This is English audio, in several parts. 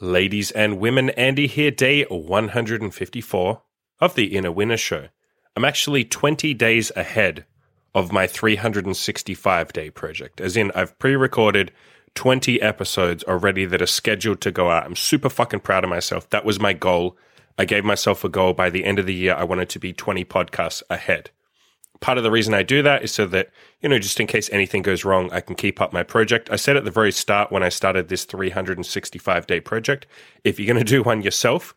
Ladies and women, Andy here, day 154 of the Inner Winner Show. I'm actually 20 days ahead of my 365 day project, as in, I've pre recorded 20 episodes already that are scheduled to go out. I'm super fucking proud of myself. That was my goal. I gave myself a goal by the end of the year. I wanted to be 20 podcasts ahead part of the reason I do that is so that, you know, just in case anything goes wrong, I can keep up my project. I said at the very start when I started this 365 day project, if you're going to do one yourself,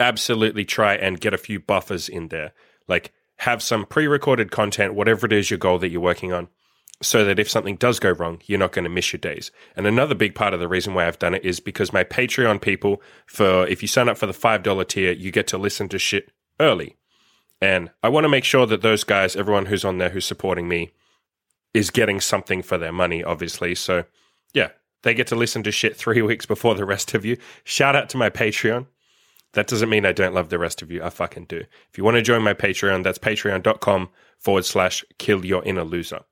absolutely try and get a few buffers in there. Like have some pre recorded content, whatever it is your goal that you're working on, so that if something does go wrong, you're not going to miss your days. And another big part of the reason why I've done it is because my Patreon people, for if you sign up for the $5 tier, you get to listen to shit early. And I want to make sure that those guys, everyone who's on there who's supporting me, is getting something for their money, obviously. So, yeah, they get to listen to shit three weeks before the rest of you. Shout out to my Patreon. That doesn't mean I don't love the rest of you. I fucking do. If you want to join my Patreon, that's patreon.com forward slash kill your inner loser.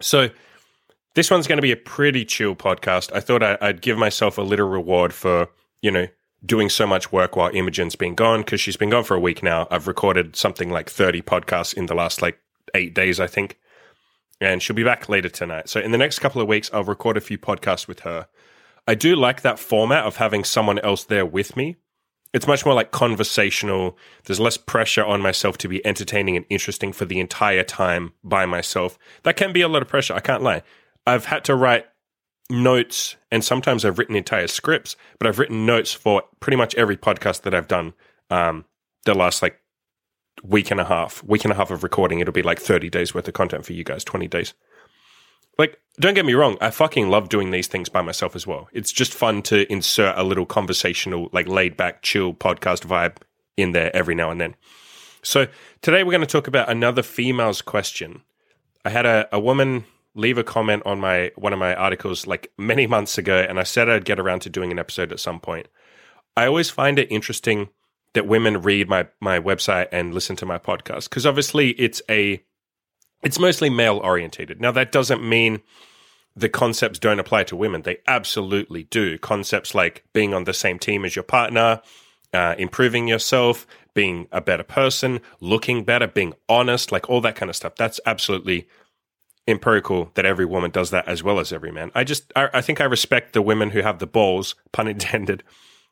So, this one's going to be a pretty chill podcast. I thought I'd give myself a little reward for, you know, doing so much work while Imogen's been gone because she's been gone for a week now. I've recorded something like 30 podcasts in the last like eight days, I think. And she'll be back later tonight. So in the next couple of weeks, I'll record a few podcasts with her. I do like that format of having someone else there with me. It's much more like conversational. There's less pressure on myself to be entertaining and interesting for the entire time by myself. That can be a lot of pressure. I can't lie. I've had to write notes, and sometimes I've written entire scripts, but I've written notes for pretty much every podcast that I've done. Um, the last like week and a half, week and a half of recording, it'll be like 30 days worth of content for you guys, 20 days. Like, don't get me wrong, I fucking love doing these things by myself as well. It's just fun to insert a little conversational, like laid back, chill podcast vibe in there every now and then. So today we're going to talk about another female's question. I had a, a woman leave a comment on my one of my articles like many months ago, and I said I'd get around to doing an episode at some point. I always find it interesting that women read my my website and listen to my podcast because obviously it's a it's mostly male orientated. Now that doesn't mean the concepts don't apply to women. They absolutely do. Concepts like being on the same team as your partner, uh, improving yourself, being a better person, looking better, being honest, like all that kind of stuff. That's absolutely empirical that every woman does that as well as every man. I just, I, I think I respect the women who have the balls, pun intended,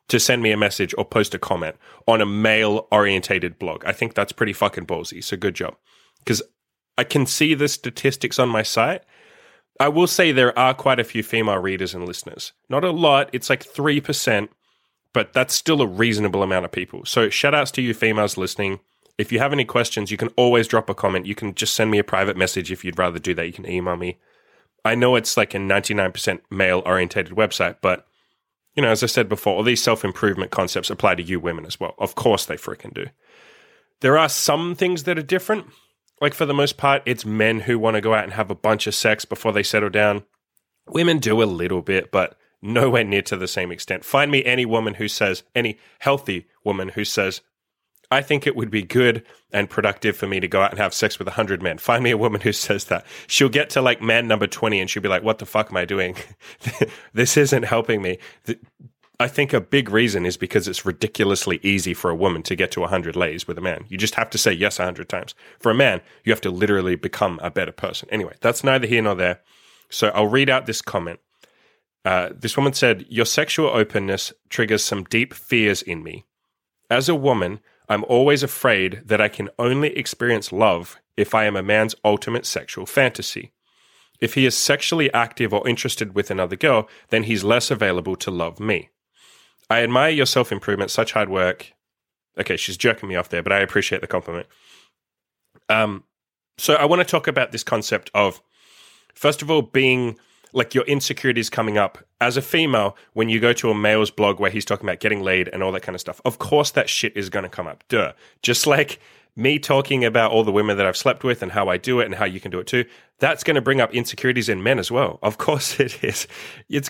to send me a message or post a comment on a male orientated blog. I think that's pretty fucking ballsy. So good job. Because I can see the statistics on my site. I will say there are quite a few female readers and listeners. Not a lot, it's like 3%, but that's still a reasonable amount of people. So shout outs to you females listening. If you have any questions, you can always drop a comment. You can just send me a private message if you'd rather do that. You can email me. I know it's like a 99% male orientated website, but you know, as I said before, all these self improvement concepts apply to you women as well. Of course they freaking do. There are some things that are different. Like for the most part, it's men who want to go out and have a bunch of sex before they settle down. Women do a little bit, but nowhere near to the same extent. Find me any woman who says, any healthy woman who says, I think it would be good and productive for me to go out and have sex with a hundred men. Find me a woman who says that. She'll get to like man number 20 and she'll be like, what the fuck am I doing? this isn't helping me. I think a big reason is because it's ridiculously easy for a woman to get to 100 lays with a man. You just have to say yes 100 times. For a man, you have to literally become a better person. Anyway, that's neither here nor there. So I'll read out this comment. Uh, this woman said, Your sexual openness triggers some deep fears in me. As a woman, I'm always afraid that I can only experience love if I am a man's ultimate sexual fantasy. If he is sexually active or interested with another girl, then he's less available to love me. I admire your self improvement, such hard work. Okay, she's jerking me off there, but I appreciate the compliment. Um, so I want to talk about this concept of, first of all, being like your insecurities coming up as a female when you go to a male's blog where he's talking about getting laid and all that kind of stuff. Of course, that shit is going to come up. Duh. Just like me talking about all the women that I've slept with and how I do it and how you can do it too. That's going to bring up insecurities in men as well. Of course, it is. It's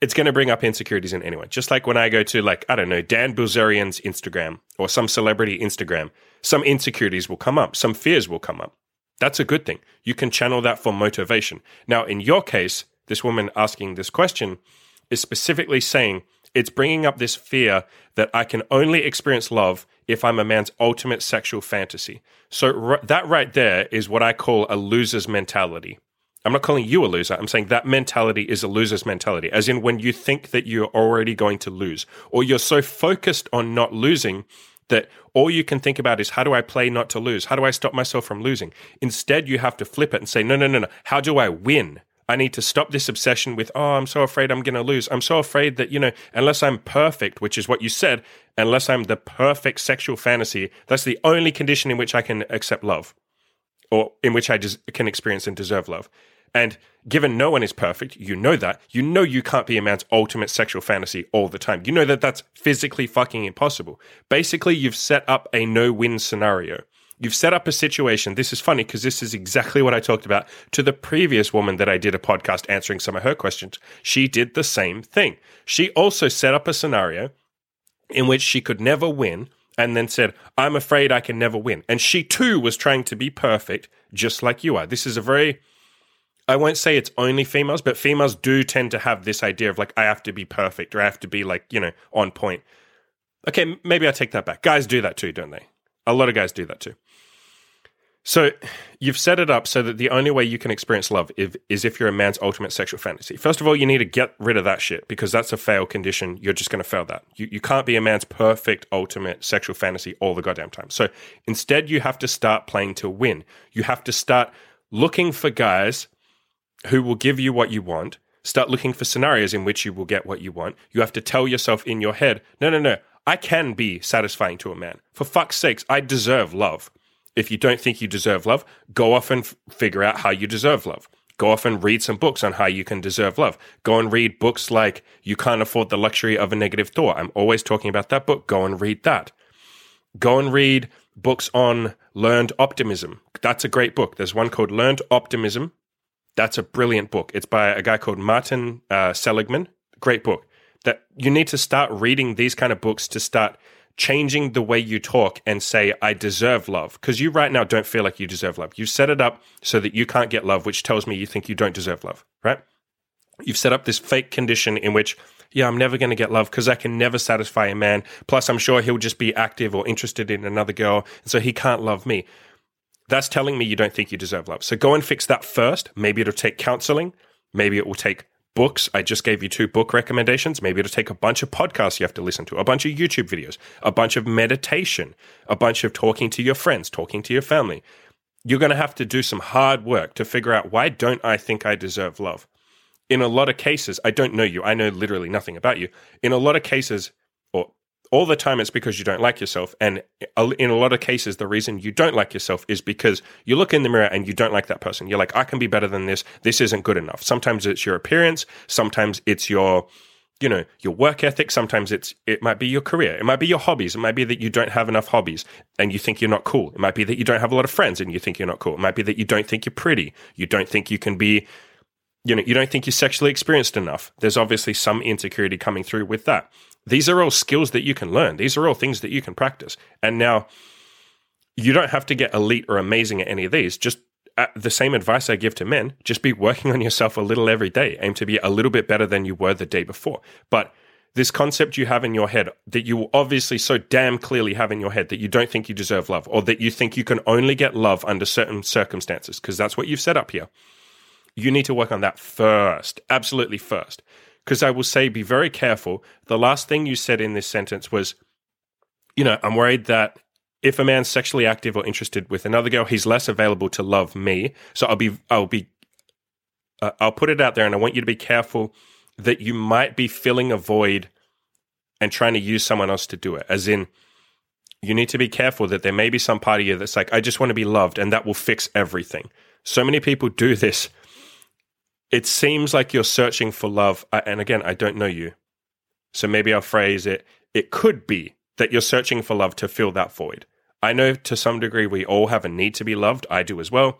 it's going to bring up insecurities in anyone. Just like when I go to like I don't know Dan Bilzerian's Instagram or some celebrity Instagram, some insecurities will come up, some fears will come up. That's a good thing. You can channel that for motivation. Now, in your case, this woman asking this question is specifically saying It's bringing up this fear that I can only experience love if I'm a man's ultimate sexual fantasy. So r- that right there is what I call a loser's mentality. I'm not calling you a loser. I'm saying that mentality is a loser's mentality, as in when you think that you're already going to lose, or you're so focused on not losing that all you can think about is how do I play not to lose? How do I stop myself from losing? Instead, you have to flip it and say, no, no, no, no. How do I win? I need to stop this obsession with, oh, I'm so afraid I'm going to lose. I'm so afraid that, you know, unless I'm perfect, which is what you said, unless I'm the perfect sexual fantasy, that's the only condition in which I can accept love or in which I can experience and deserve love. And given no one is perfect, you know that. You know you can't be a man's ultimate sexual fantasy all the time. You know that that's physically fucking impossible. Basically, you've set up a no win scenario. You've set up a situation. This is funny because this is exactly what I talked about to the previous woman that I did a podcast answering some of her questions. She did the same thing. She also set up a scenario in which she could never win and then said, I'm afraid I can never win. And she too was trying to be perfect, just like you are. This is a very, I won't say it's only females, but females do tend to have this idea of like, I have to be perfect or I have to be like, you know, on point. Okay, maybe I take that back. Guys do that too, don't they? A lot of guys do that too. So you've set it up so that the only way you can experience love is, is, if you're a man's ultimate sexual fantasy. First of all, you need to get rid of that shit because that's a fail condition. You're just going to fail that. You, you can't be a man's perfect ultimate sexual fantasy all the goddamn time. So instead, you have to start playing to win. You have to start looking for guys who will give you what you want. Start looking for scenarios in which you will get what you want. You have to tell yourself in your head, no, no, no, I can be satisfying to a man. For fuck's sakes, I deserve love. If you don't think you deserve love, go off and f- figure out how you deserve love. Go off and read some books on how you can deserve love. Go and read books like You Can't Afford the Luxury of a Negative Thought. I'm always talking about that book. Go and read that. Go and read books on learned optimism. That's a great book. There's one called Learned Optimism. That's a brilliant book. It's by a guy called Martin uh, Seligman. Great book. That you need to start reading these kind of books to start changing the way you talk and say, I deserve love. Because you right now don't feel like you deserve love. You set it up so that you can't get love, which tells me you think you don't deserve love, right? You've set up this fake condition in which, yeah, I'm never going to get love because I can never satisfy a man. Plus, I'm sure he'll just be active or interested in another girl. And so he can't love me. That's telling me you don't think you deserve love. So go and fix that first. Maybe it'll take counseling. Maybe it will take books. I just gave you two book recommendations. Maybe it'll take a bunch of podcasts you have to listen to, a bunch of YouTube videos, a bunch of meditation, a bunch of talking to your friends, talking to your family. You're going to have to do some hard work to figure out why don't I think I deserve love? In a lot of cases, I don't know you. I know literally nothing about you. In a lot of cases, all the time it's because you don't like yourself. And in a lot of cases, the reason you don't like yourself is because you look in the mirror and you don't like that person. You're like, I can be better than this. This isn't good enough. Sometimes it's your appearance. Sometimes it's your, you know, your work ethic. Sometimes it's, it might be your career. It might be your hobbies. It might be that you don't have enough hobbies and you think you're not cool. It might be that you don't have a lot of friends and you think you're not cool. It might be that you don't think you're pretty. You don't think you can be, you know, you don't think you're sexually experienced enough. There's obviously some insecurity coming through with that. These are all skills that you can learn. These are all things that you can practice. And now you don't have to get elite or amazing at any of these. Just uh, the same advice I give to men, just be working on yourself a little every day. Aim to be a little bit better than you were the day before. But this concept you have in your head that you obviously so damn clearly have in your head that you don't think you deserve love or that you think you can only get love under certain circumstances, because that's what you've set up here. You need to work on that first, absolutely first because I will say, be very careful. The last thing you said in this sentence was, you know, I'm worried that if a man's sexually active or interested with another girl, he's less available to love me. So I'll be, I'll be, uh, I'll put it out there, and I want you to be careful that you might be filling a void and trying to use someone else to do it. As in, you need to be careful that there may be some part of you that's like, I just want to be loved, and that will fix everything. So many people do this it seems like you're searching for love. Uh, and again, I don't know you. So maybe I'll phrase it it could be that you're searching for love to fill that void. I know to some degree we all have a need to be loved. I do as well.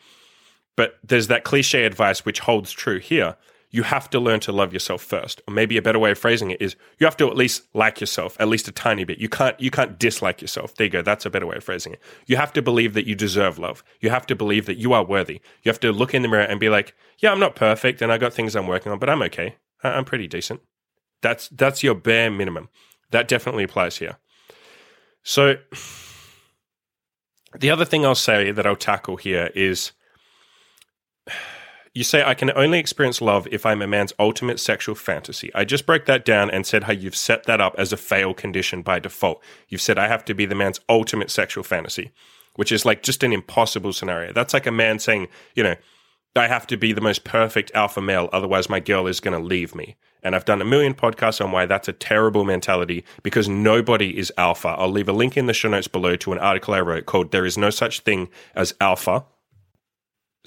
But there's that cliche advice which holds true here you have to learn to love yourself first. Or maybe a better way of phrasing it is you have to at least like yourself, at least a tiny bit. You can't you can't dislike yourself. There you go. That's a better way of phrasing it. You have to believe that you deserve love. You have to believe that you are worthy. You have to look in the mirror and be like, yeah, I'm not perfect and I got things I'm working on, but I'm okay. I'm pretty decent. That's that's your bare minimum. That definitely applies here. So the other thing I'll say that I'll tackle here is you say I can only experience love if I'm a man's ultimate sexual fantasy. I just broke that down and said how you've set that up as a fail condition by default. You've said I have to be the man's ultimate sexual fantasy, which is like just an impossible scenario. That's like a man saying, you know, I have to be the most perfect alpha male, otherwise my girl is going to leave me. And I've done a million podcasts on why that's a terrible mentality because nobody is alpha. I'll leave a link in the show notes below to an article I wrote called There is no such thing as alpha.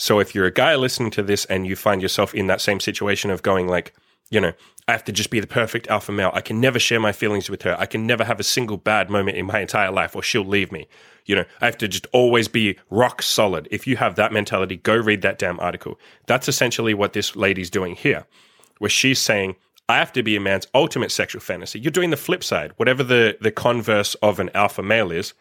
So if you're a guy listening to this and you find yourself in that same situation of going like, you know, I have to just be the perfect alpha male. I can never share my feelings with her. I can never have a single bad moment in my entire life or she'll leave me. You know, I have to just always be rock solid. If you have that mentality, go read that damn article. That's essentially what this lady's doing here, where she's saying, I have to be a man's ultimate sexual fantasy. You're doing the flip side. Whatever the, the converse of an alpha male is,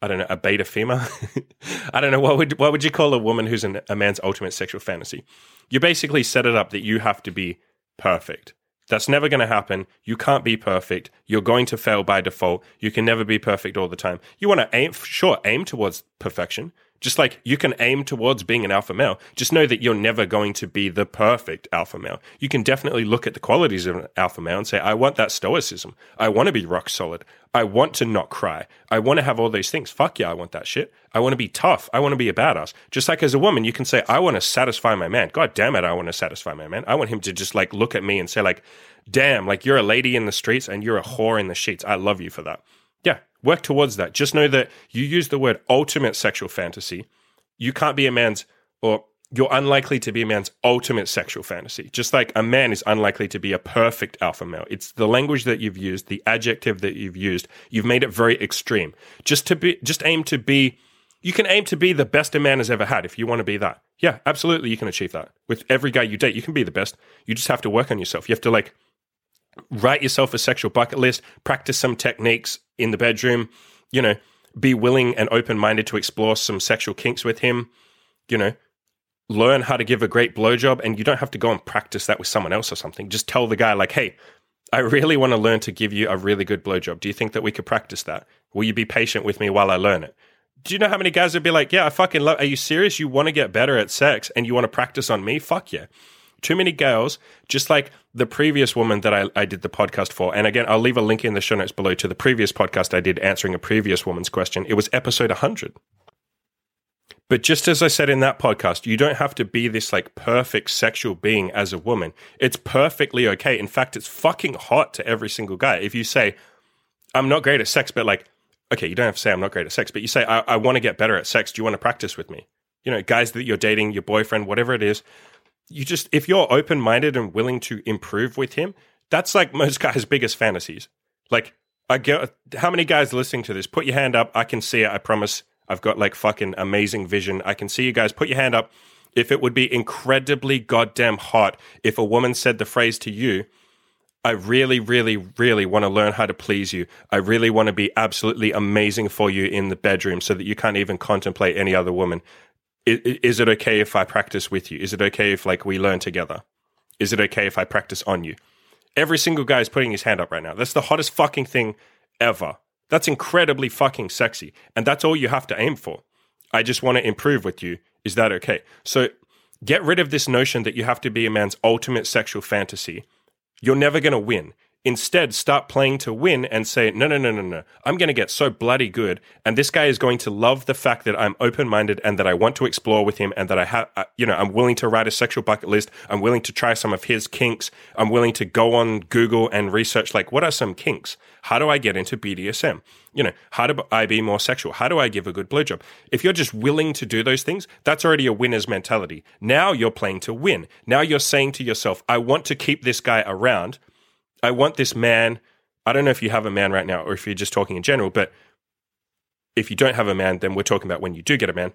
I don't know, a beta female. I don't know what would what would you call a woman who's an, a man's ultimate sexual fantasy? You basically set it up that you have to be perfect. That's never going to happen. You can't be perfect. You're going to fail by default. You can never be perfect all the time. You want to aim, sure, aim towards perfection, just like you can aim towards being an alpha male, just know that you're never going to be the perfect alpha male. You can definitely look at the qualities of an alpha male and say, I want that stoicism. I want to be rock solid. I want to not cry. I want to have all these things. Fuck yeah, I want that shit. I want to be tough. I want to be a badass. Just like as a woman, you can say, I want to satisfy my man. God damn it, I want to satisfy my man. I want him to just like look at me and say, like, damn, like you're a lady in the streets and you're a whore in the sheets. I love you for that. Work towards that. Just know that you use the word ultimate sexual fantasy. You can't be a man's, or you're unlikely to be a man's ultimate sexual fantasy. Just like a man is unlikely to be a perfect alpha male. It's the language that you've used, the adjective that you've used. You've made it very extreme. Just to be, just aim to be. You can aim to be the best a man has ever had if you want to be that. Yeah, absolutely, you can achieve that with every guy you date. You can be the best. You just have to work on yourself. You have to like write yourself a sexual bucket list, practice some techniques in the bedroom, you know, be willing and open minded to explore some sexual kinks with him, you know, learn how to give a great blowjob. And you don't have to go and practice that with someone else or something. Just tell the guy, like, hey, I really want to learn to give you a really good blowjob. Do you think that we could practice that? Will you be patient with me while I learn it? Do you know how many guys would be like, yeah, I fucking love, are you serious? You want to get better at sex and you want to practice on me? Fuck yeah too many girls, just like the previous woman that I, I did the podcast for. And again, I'll leave a link in the show notes below to the previous podcast I did answering a previous woman's question. It was episode 100. But just as I said in that podcast, you don't have to be this like perfect sexual being as a woman. It's perfectly okay. In fact, it's fucking hot to every single guy. If you say, I'm not great at sex, but like, okay, you don't have to say I'm not great at sex, but you say, I, I want to get better at sex. Do you want to practice with me? You know, guys that you're dating, your boyfriend, whatever it is, you just if you're open minded and willing to improve with him, that's like most guys' biggest fantasies. Like I get how many guys listening to this? Put your hand up. I can see it. I promise. I've got like fucking amazing vision. I can see you guys. Put your hand up. If it would be incredibly goddamn hot if a woman said the phrase to you, I really, really, really want to learn how to please you. I really want to be absolutely amazing for you in the bedroom so that you can't even contemplate any other woman is it okay if I practice with you? Is it okay if like we learn together? Is it okay if I practice on you? Every single guy is putting his hand up right now. That's the hottest fucking thing ever. That's incredibly fucking sexy. And that's all you have to aim for. I just want to improve with you. Is that okay? So get rid of this notion that you have to be a man's ultimate sexual fantasy. You're never going to win. Instead, start playing to win and say, no, no, no, no, no. I'm going to get so bloody good. And this guy is going to love the fact that I'm open minded and that I want to explore with him and that I have, uh, you know, I'm willing to write a sexual bucket list. I'm willing to try some of his kinks. I'm willing to go on Google and research, like, what are some kinks? How do I get into BDSM? You know, how do I be more sexual? How do I give a good blowjob? If you're just willing to do those things, that's already a winner's mentality. Now you're playing to win. Now you're saying to yourself, I want to keep this guy around I want this man. I don't know if you have a man right now or if you're just talking in general, but if you don't have a man, then we're talking about when you do get a man.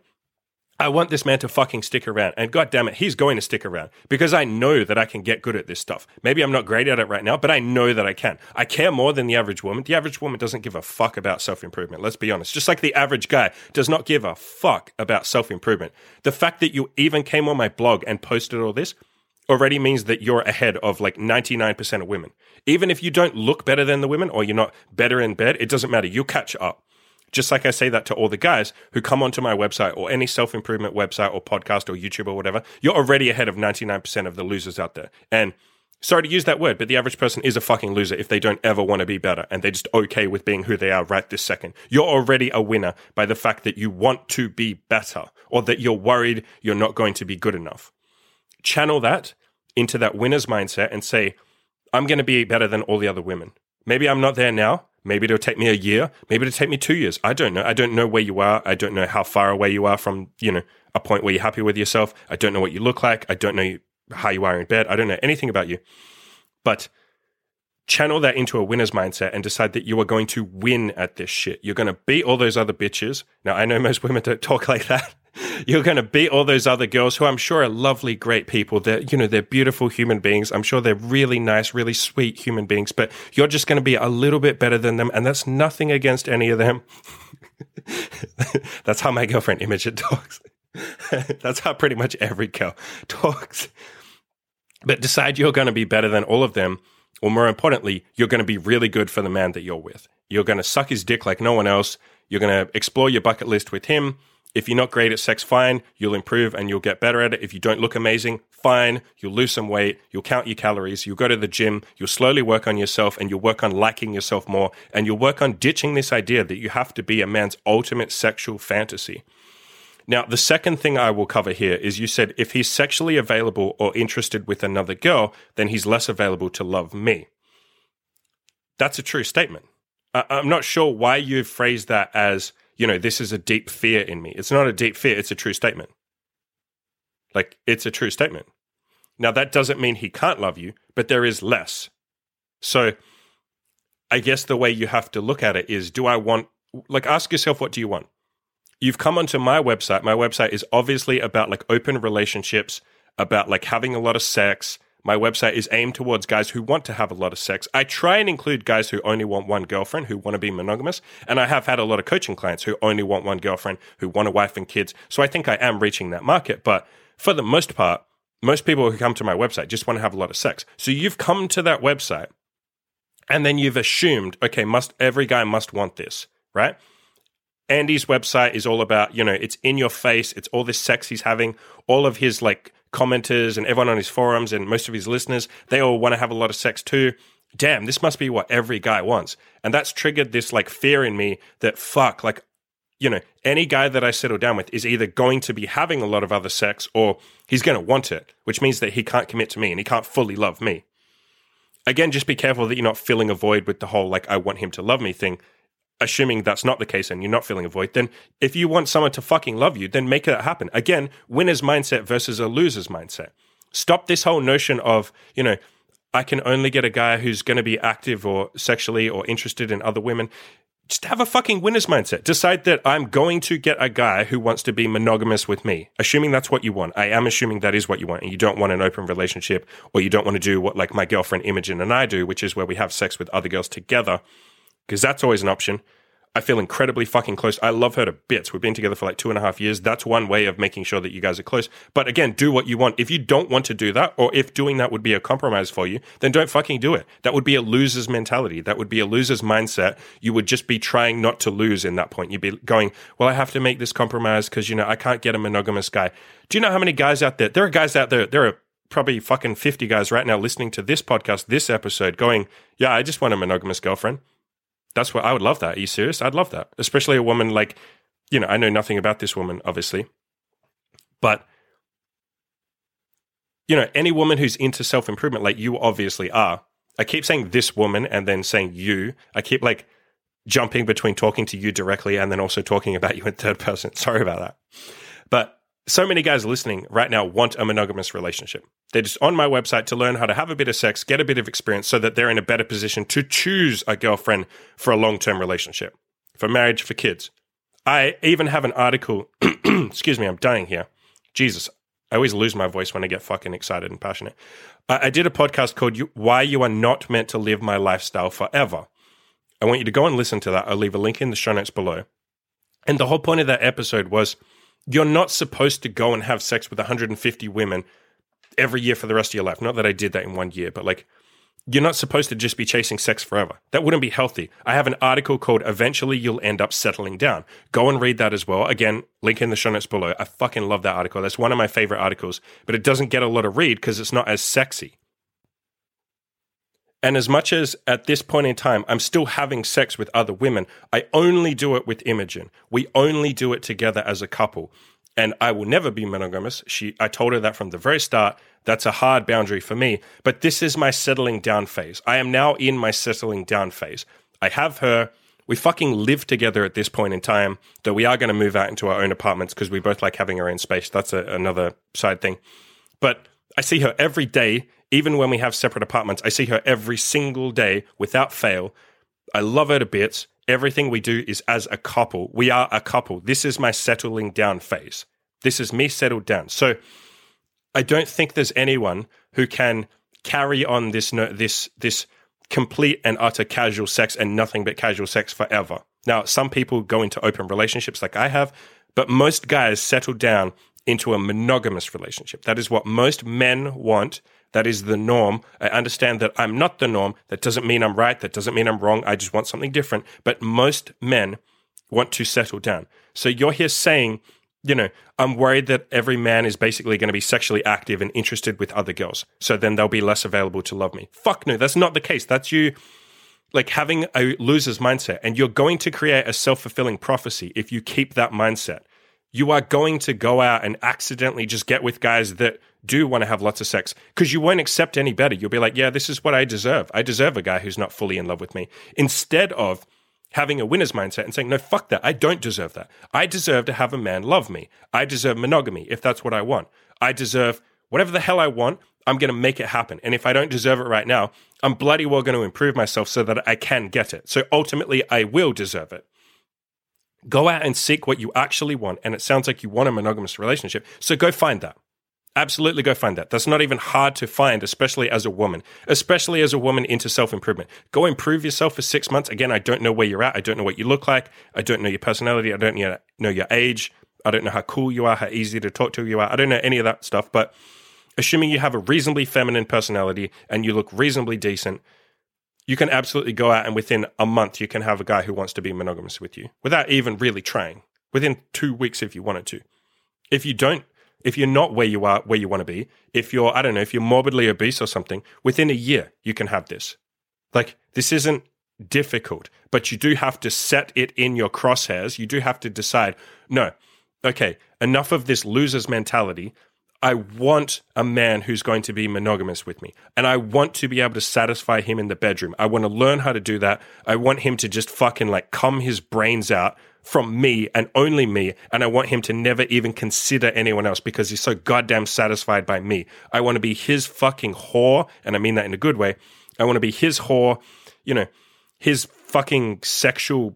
I want this man to fucking stick around. And god damn it, he's going to stick around because I know that I can get good at this stuff. Maybe I'm not great at it right now, but I know that I can. I care more than the average woman. The average woman doesn't give a fuck about self improvement. Let's be honest. Just like the average guy does not give a fuck about self improvement. The fact that you even came on my blog and posted all this, already means that you're ahead of like 99% of women. Even if you don't look better than the women or you're not better in bed, it doesn't matter. You'll catch up. Just like I say that to all the guys who come onto my website or any self improvement website or podcast or YouTube or whatever, you're already ahead of 99% of the losers out there. And sorry to use that word, but the average person is a fucking loser if they don't ever want to be better and they're just okay with being who they are right this second. You're already a winner by the fact that you want to be better or that you're worried you're not going to be good enough. Channel that into that winner's mindset and say, I'm going to be better than all the other women. Maybe I'm not there now, Maybe it'll take me a year. Maybe it'll take me two years. I don't know. I don't know where you are. I don't know how far away you are from, you know, a point where you're happy with yourself. I don't know what you look like. I don't know how you are in bed. I don't know anything about you. But channel that into a winner's mindset and decide that you are going to win at this shit. You're going to beat all those other bitches. Now, I know most women don't talk like that. You're going to beat all those other girls who I'm sure are lovely, great people. They're, you know, they're beautiful human beings. I'm sure they're really nice, really sweet human beings, but you're just going to be a little bit better than them. And that's nothing against any of them. that's how my girlfriend Imogen talks. that's how pretty much every girl talks. But decide you're going to be better than all of them. Or more importantly, you're going to be really good for the man that you're with. You're going to suck his dick like no one else. You're going to explore your bucket list with him if you're not great at sex, fine, you'll improve and you'll get better at it. If you don't look amazing, fine, you'll lose some weight, you'll count your calories, you'll go to the gym, you'll slowly work on yourself and you'll work on liking yourself more and you'll work on ditching this idea that you have to be a man's ultimate sexual fantasy. Now, the second thing I will cover here is you said if he's sexually available or interested with another girl, then he's less available to love me. That's a true statement. I- I'm not sure why you've phrased that as you know, this is a deep fear in me. It's not a deep fear, it's a true statement. Like, it's a true statement. Now, that doesn't mean he can't love you, but there is less. So, I guess the way you have to look at it is do I want, like, ask yourself, what do you want? You've come onto my website. My website is obviously about like open relationships, about like having a lot of sex, my website is aimed towards guys who want to have a lot of sex. I try and include guys who only want one girlfriend, who want to be monogamous. And I have had a lot of coaching clients who only want one girlfriend, who want a wife and kids. So I think I am reaching that market. But for the most part, most people who come to my website just want to have a lot of sex. So you've come to that website and then you've assumed, okay, must every guy must want this, right? Andy's website is all about, you know, it's in your face, it's all this sex he's having, all of his like commenters and everyone on his forums and most of his listeners, they all want to have a lot of sex too. Damn, this must be what every guy wants. And that's triggered this like fear in me that fuck, like, you know, any guy that I settle down with is either going to be having a lot of other sex or he's going to want it, which means that he can't commit to me and he can't fully love me. Again, just be careful that you're not filling a void with the whole like, I want him to love me thing assuming that's not the case and you're not feeling a void, then if you want someone to fucking love you, then make that happen. Again, winner's mindset versus a loser's mindset. Stop this whole notion of, you know, I can only get a guy who's going to be active or sexually or interested in other women. Just have a fucking winner's mindset. Decide that I'm going to get a guy who wants to be monogamous with me, assuming that's what you want. I am assuming that is what you want, and you don't want an open relationship, or you don't want to do what like my girlfriend Imogen and I do, which is where we have sex with other girls together because that's always an option. I feel incredibly fucking close. I love her to bits. We've been together for like two and a half years. That's one way of making sure that you guys are close. But again, do what you want. If you don't want to do that, or if doing that would be a compromise for you, then don't fucking do it. That would be a loser's mentality. That would be a loser's mindset. You would just be trying not to lose in that point. You'd be going, well, I have to make this compromise because, you know, I can't get a monogamous guy. Do you know how many guys out there? There are guys out there, there are probably fucking 50 guys right now listening to this podcast, this episode, going, yeah, I just want a monogamous girlfriend. That's what I would love that. Are you serious? I'd love that. Especially a woman like, you know, I know nothing about this woman, obviously. But, you know, any woman who's into self improvement, like you obviously are. I keep saying this woman and then saying you. I keep like jumping between talking to you directly and then also talking about you in third person. Sorry about that. But so many guys listening right now want a monogamous relationship. They're just on my website to learn how to have a bit of sex, get a bit of experience so that they're in a better position to choose a girlfriend for a long term relationship, for marriage, for kids. I even have an article, excuse me, I'm dying here. Jesus, I always lose my voice when I get fucking excited and passionate. I, I did a podcast called Why You Are Not Meant to Live My Lifestyle Forever. I want you to go and listen to that. I'll leave a link in the show notes below. And the whole point of that episode was you're not supposed to go and have sex with 150 women every year for the rest of your life. Not that I did that in one year, but like you're not supposed to just be chasing sex forever. That wouldn't be healthy. I have an article called Eventually You'll End Up Settling Down. Go and read that as well. Again, link in the show notes below. I fucking love that article. That's one of my favorite articles, but it doesn't get a lot of read because it's not as sexy. And as much as at this point in time, I'm still having sex with other women, I only do it with Imogen. We only do it together as a couple. And I will never be monogamous. She, I told her that from the very start. That's a hard boundary for me. But this is my settling down phase. I am now in my settling down phase. I have her. We fucking live together at this point in time, though we are going to move out into our own apartments because we both like having our own space. That's a, another side thing. But I see her every day even when we have separate apartments, I see her every single day without fail. I love her to bits. Everything we do is as a couple. We are a couple. This is my settling down phase. This is me settled down. So I don't think there's anyone who can carry on this this this complete and utter casual sex and nothing but casual sex forever. Now, some people go into open relationships like I have, but most guys settle down into a monogamous relationship. That is what most men want. That is the norm. I understand that I'm not the norm. That doesn't mean I'm right. That doesn't mean I'm wrong. I just want something different. But most men want to settle down. So you're here saying, you know, I'm worried that every man is basically going to be sexually active and interested with other girls. So then they'll be less available to love me. Fuck no, that's not the case. That's you like having a loser's mindset. And you're going to create a self fulfilling prophecy if you keep that mindset you are going to go out and accidentally just get with guys that do want to have lots of sex because you won't accept any better. You'll be like, yeah, this is what I deserve. I deserve a guy who's not fully in love with me. Instead of having a winner's mindset and saying, no, fuck that. I don't deserve that. I deserve to have a man love me. I deserve monogamy if that's what I want. I deserve whatever the hell I want. I'm going to make it happen. And if I don't deserve it right now, I'm bloody well going to improve myself so that I can get it. So ultimately, I will deserve it. Go out and seek what you actually want. And it sounds like you want a monogamous relationship. So go find that. Absolutely go find that. That's not even hard to find, especially as a woman, especially as a woman into self improvement. Go improve yourself for six months. Again, I don't know where you're at. I don't know what you look like. I don't know your personality. I don't know your age. I don't know how cool you are, how easy to talk to you are. I don't know any of that stuff. But assuming you have a reasonably feminine personality and you look reasonably decent, you can absolutely go out and within a month you can have a guy who wants to be monogamous with you without even really trying within two weeks if you wanted to if you don't if you're not where you are where you want to be if you're i don't know if you're morbidly obese or something within a year you can have this. Like this isn't difficult but you do have to set it in your crosshairs. You do have to decide no okay enough of this loser's mentality I want a man who's going to be monogamous with me. And I want to be able to satisfy him in the bedroom. I want to learn how to do that. I want him to just fucking like cum his brains out from me and only me. And I want him to never even consider anyone else because he's so goddamn satisfied by me. I want to be his fucking whore. And I mean that in a good way. I want to be his whore, you know, his fucking sexual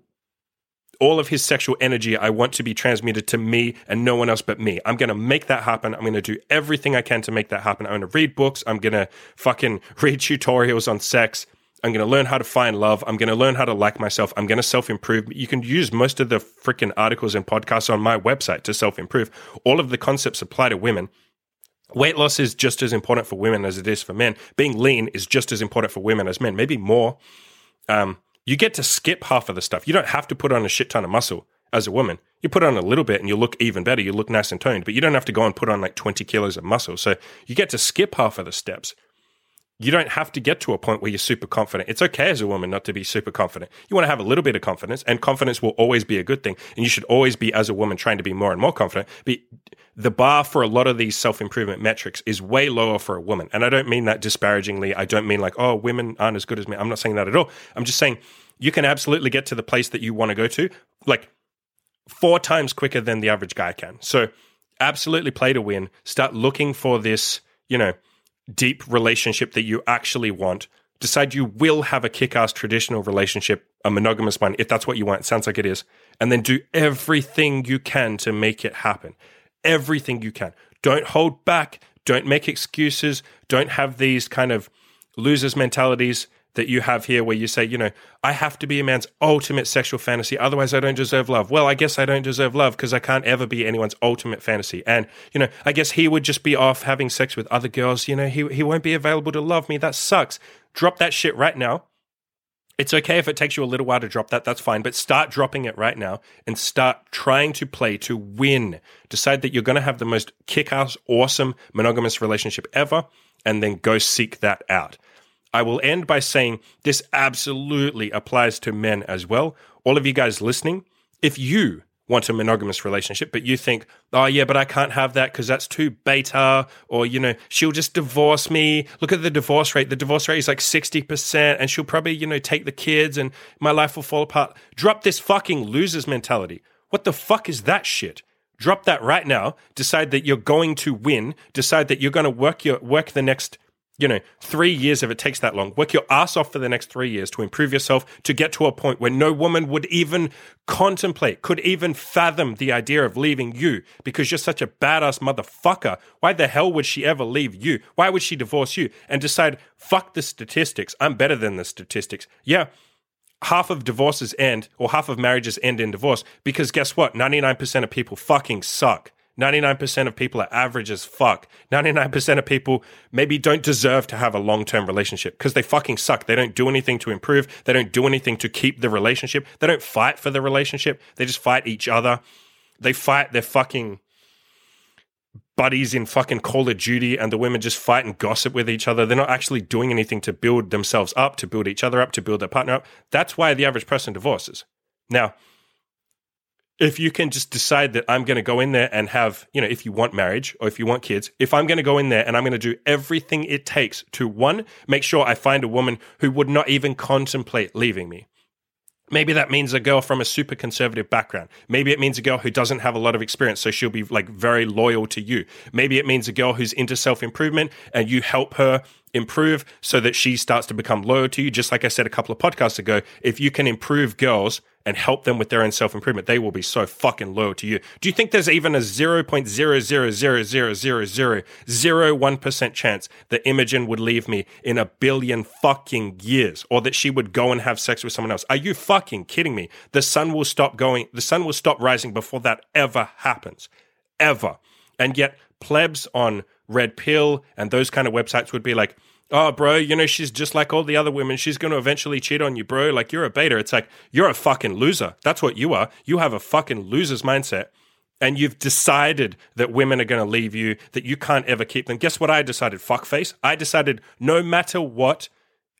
all of his sexual energy I want to be transmitted to me and no one else but me. I'm going to make that happen. I'm going to do everything I can to make that happen. I'm going to read books. I'm going to fucking read tutorials on sex. I'm going to learn how to find love. I'm going to learn how to like myself. I'm going to self improve. You can use most of the freaking articles and podcasts on my website to self improve. All of the concepts apply to women. Weight loss is just as important for women as it is for men. Being lean is just as important for women as men, maybe more. Um, you get to skip half of the stuff. You don't have to put on a shit ton of muscle as a woman. You put on a little bit and you look even better. You look nice and toned, but you don't have to go and put on like 20 kilos of muscle. So you get to skip half of the steps. You don't have to get to a point where you're super confident. It's okay as a woman not to be super confident. You want to have a little bit of confidence, and confidence will always be a good thing. And you should always be, as a woman, trying to be more and more confident. But the bar for a lot of these self improvement metrics is way lower for a woman. And I don't mean that disparagingly. I don't mean like, oh, women aren't as good as me. I'm not saying that at all. I'm just saying you can absolutely get to the place that you want to go to like four times quicker than the average guy can. So absolutely play to win. Start looking for this, you know, deep relationship that you actually want. Decide you will have a kick ass traditional relationship, a monogamous one, if that's what you want. It sounds like it is. And then do everything you can to make it happen. Everything you can. Don't hold back. Don't make excuses. Don't have these kind of losers mentalities that you have here where you say, you know, I have to be a man's ultimate sexual fantasy. Otherwise, I don't deserve love. Well, I guess I don't deserve love because I can't ever be anyone's ultimate fantasy. And, you know, I guess he would just be off having sex with other girls. You know, he, he won't be available to love me. That sucks. Drop that shit right now. It's okay if it takes you a little while to drop that, that's fine, but start dropping it right now and start trying to play to win. Decide that you're going to have the most kick ass, awesome monogamous relationship ever, and then go seek that out. I will end by saying this absolutely applies to men as well. All of you guys listening, if you want a monogamous relationship, but you think, oh, yeah, but I can't have that because that's too beta, or, you know, she'll just divorce me. Look at the divorce rate. The divorce rate is like 60%, and she'll probably, you know, take the kids and my life will fall apart. Drop this fucking losers mentality. What the fuck is that shit? Drop that right now. Decide that you're going to win. Decide that you're going to work your work the next you know, three years if it takes that long. Work your ass off for the next three years to improve yourself to get to a point where no woman would even contemplate, could even fathom the idea of leaving you because you're such a badass motherfucker. Why the hell would she ever leave you? Why would she divorce you and decide, fuck the statistics? I'm better than the statistics. Yeah. Half of divorces end, or half of marriages end in divorce because guess what? 99% of people fucking suck. 99% of people are average as fuck. 99% of people maybe don't deserve to have a long term relationship because they fucking suck. They don't do anything to improve. They don't do anything to keep the relationship. They don't fight for the relationship. They just fight each other. They fight their fucking buddies in fucking Call of Duty and the women just fight and gossip with each other. They're not actually doing anything to build themselves up, to build each other up, to build their partner up. That's why the average person divorces. Now, if you can just decide that I'm going to go in there and have, you know, if you want marriage or if you want kids, if I'm going to go in there and I'm going to do everything it takes to one, make sure I find a woman who would not even contemplate leaving me. Maybe that means a girl from a super conservative background. Maybe it means a girl who doesn't have a lot of experience, so she'll be like very loyal to you. Maybe it means a girl who's into self improvement and you help her improve so that she starts to become loyal to you. Just like I said a couple of podcasts ago, if you can improve girls and help them with their own self improvement, they will be so fucking loyal to you. Do you think there's even a 0.0000001% chance that Imogen would leave me in a billion fucking years or that she would go and have sex with someone else? Are you fucking kidding me? The sun will stop going, the sun will stop rising before that ever happens. Ever. And yet, plebs on Red Pill and those kind of websites would be like, oh, bro, you know, she's just like all the other women. She's going to eventually cheat on you, bro. Like, you're a beta. It's like, you're a fucking loser. That's what you are. You have a fucking loser's mindset. And you've decided that women are going to leave you, that you can't ever keep them. Guess what I decided? Fuckface. I decided no matter what,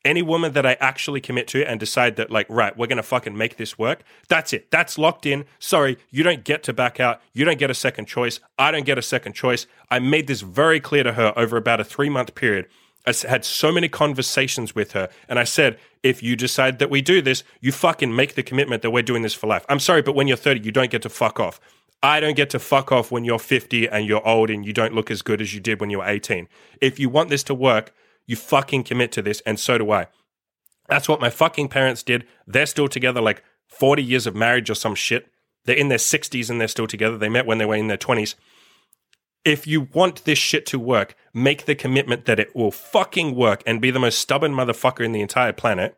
any woman that I actually commit to and decide that, like, right, we're going to fucking make this work, that's it. That's locked in. Sorry, you don't get to back out. You don't get a second choice. I don't get a second choice. I made this very clear to her over about a three month period I had so many conversations with her, and I said, if you decide that we do this, you fucking make the commitment that we're doing this for life. I'm sorry, but when you're 30, you don't get to fuck off. I don't get to fuck off when you're 50 and you're old and you don't look as good as you did when you were 18. If you want this to work, you fucking commit to this, and so do I. That's what my fucking parents did. They're still together, like 40 years of marriage or some shit. They're in their 60s and they're still together. They met when they were in their 20s if you want this shit to work, make the commitment that it will fucking work and be the most stubborn motherfucker in the entire planet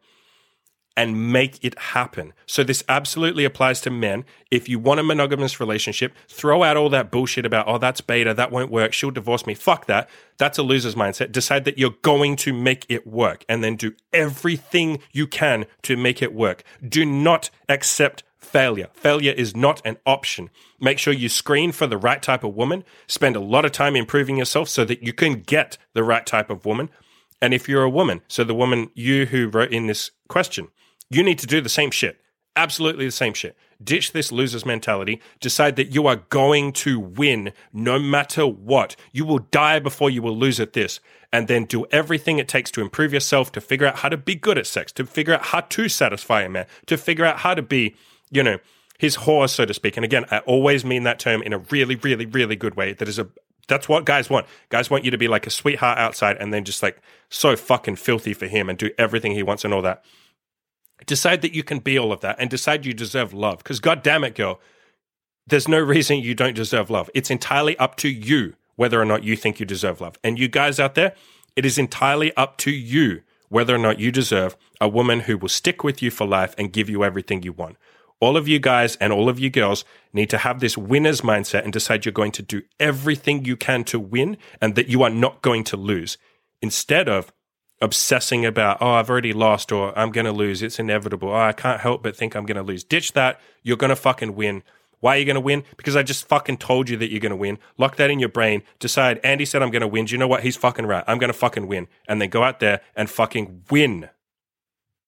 and make it happen. So this absolutely applies to men. If you want a monogamous relationship, throw out all that bullshit about, oh, that's beta, that won't work, she'll divorce me. Fuck that. That's a loser's mindset. Decide that you're going to make it work and then do everything you can to make it work. Do not accept failure. Failure is not an option. Make sure you screen for the right type of woman, spend a lot of time improving yourself so that you can get the right type of woman. And if you're a woman, so the woman you who wrote in this question, you need to do the same shit. Absolutely the same shit. Ditch this loser's mentality. Decide that you are going to win no matter what. You will die before you will lose at this. And then do everything it takes to improve yourself, to figure out how to be good at sex, to figure out how to satisfy a man, to figure out how to be you know, his horse, so to speak. And again, I always mean that term in a really, really, really good way. That is a that's what guys want. Guys want you to be like a sweetheart outside and then just like so fucking filthy for him and do everything he wants and all that. Decide that you can be all of that and decide you deserve love. Because god damn it, girl, there's no reason you don't deserve love. It's entirely up to you whether or not you think you deserve love. And you guys out there, it is entirely up to you whether or not you deserve a woman who will stick with you for life and give you everything you want. All of you guys and all of you girls need to have this winner's mindset and decide you're going to do everything you can to win and that you are not going to lose instead of obsessing about, oh, I've already lost or I'm going to lose. It's inevitable. Oh, I can't help but think I'm going to lose. Ditch that. You're going to fucking win. Why are you going to win? Because I just fucking told you that you're going to win. Lock that in your brain. Decide, Andy said I'm going to win. Do you know what? He's fucking right. I'm going to fucking win. And then go out there and fucking win.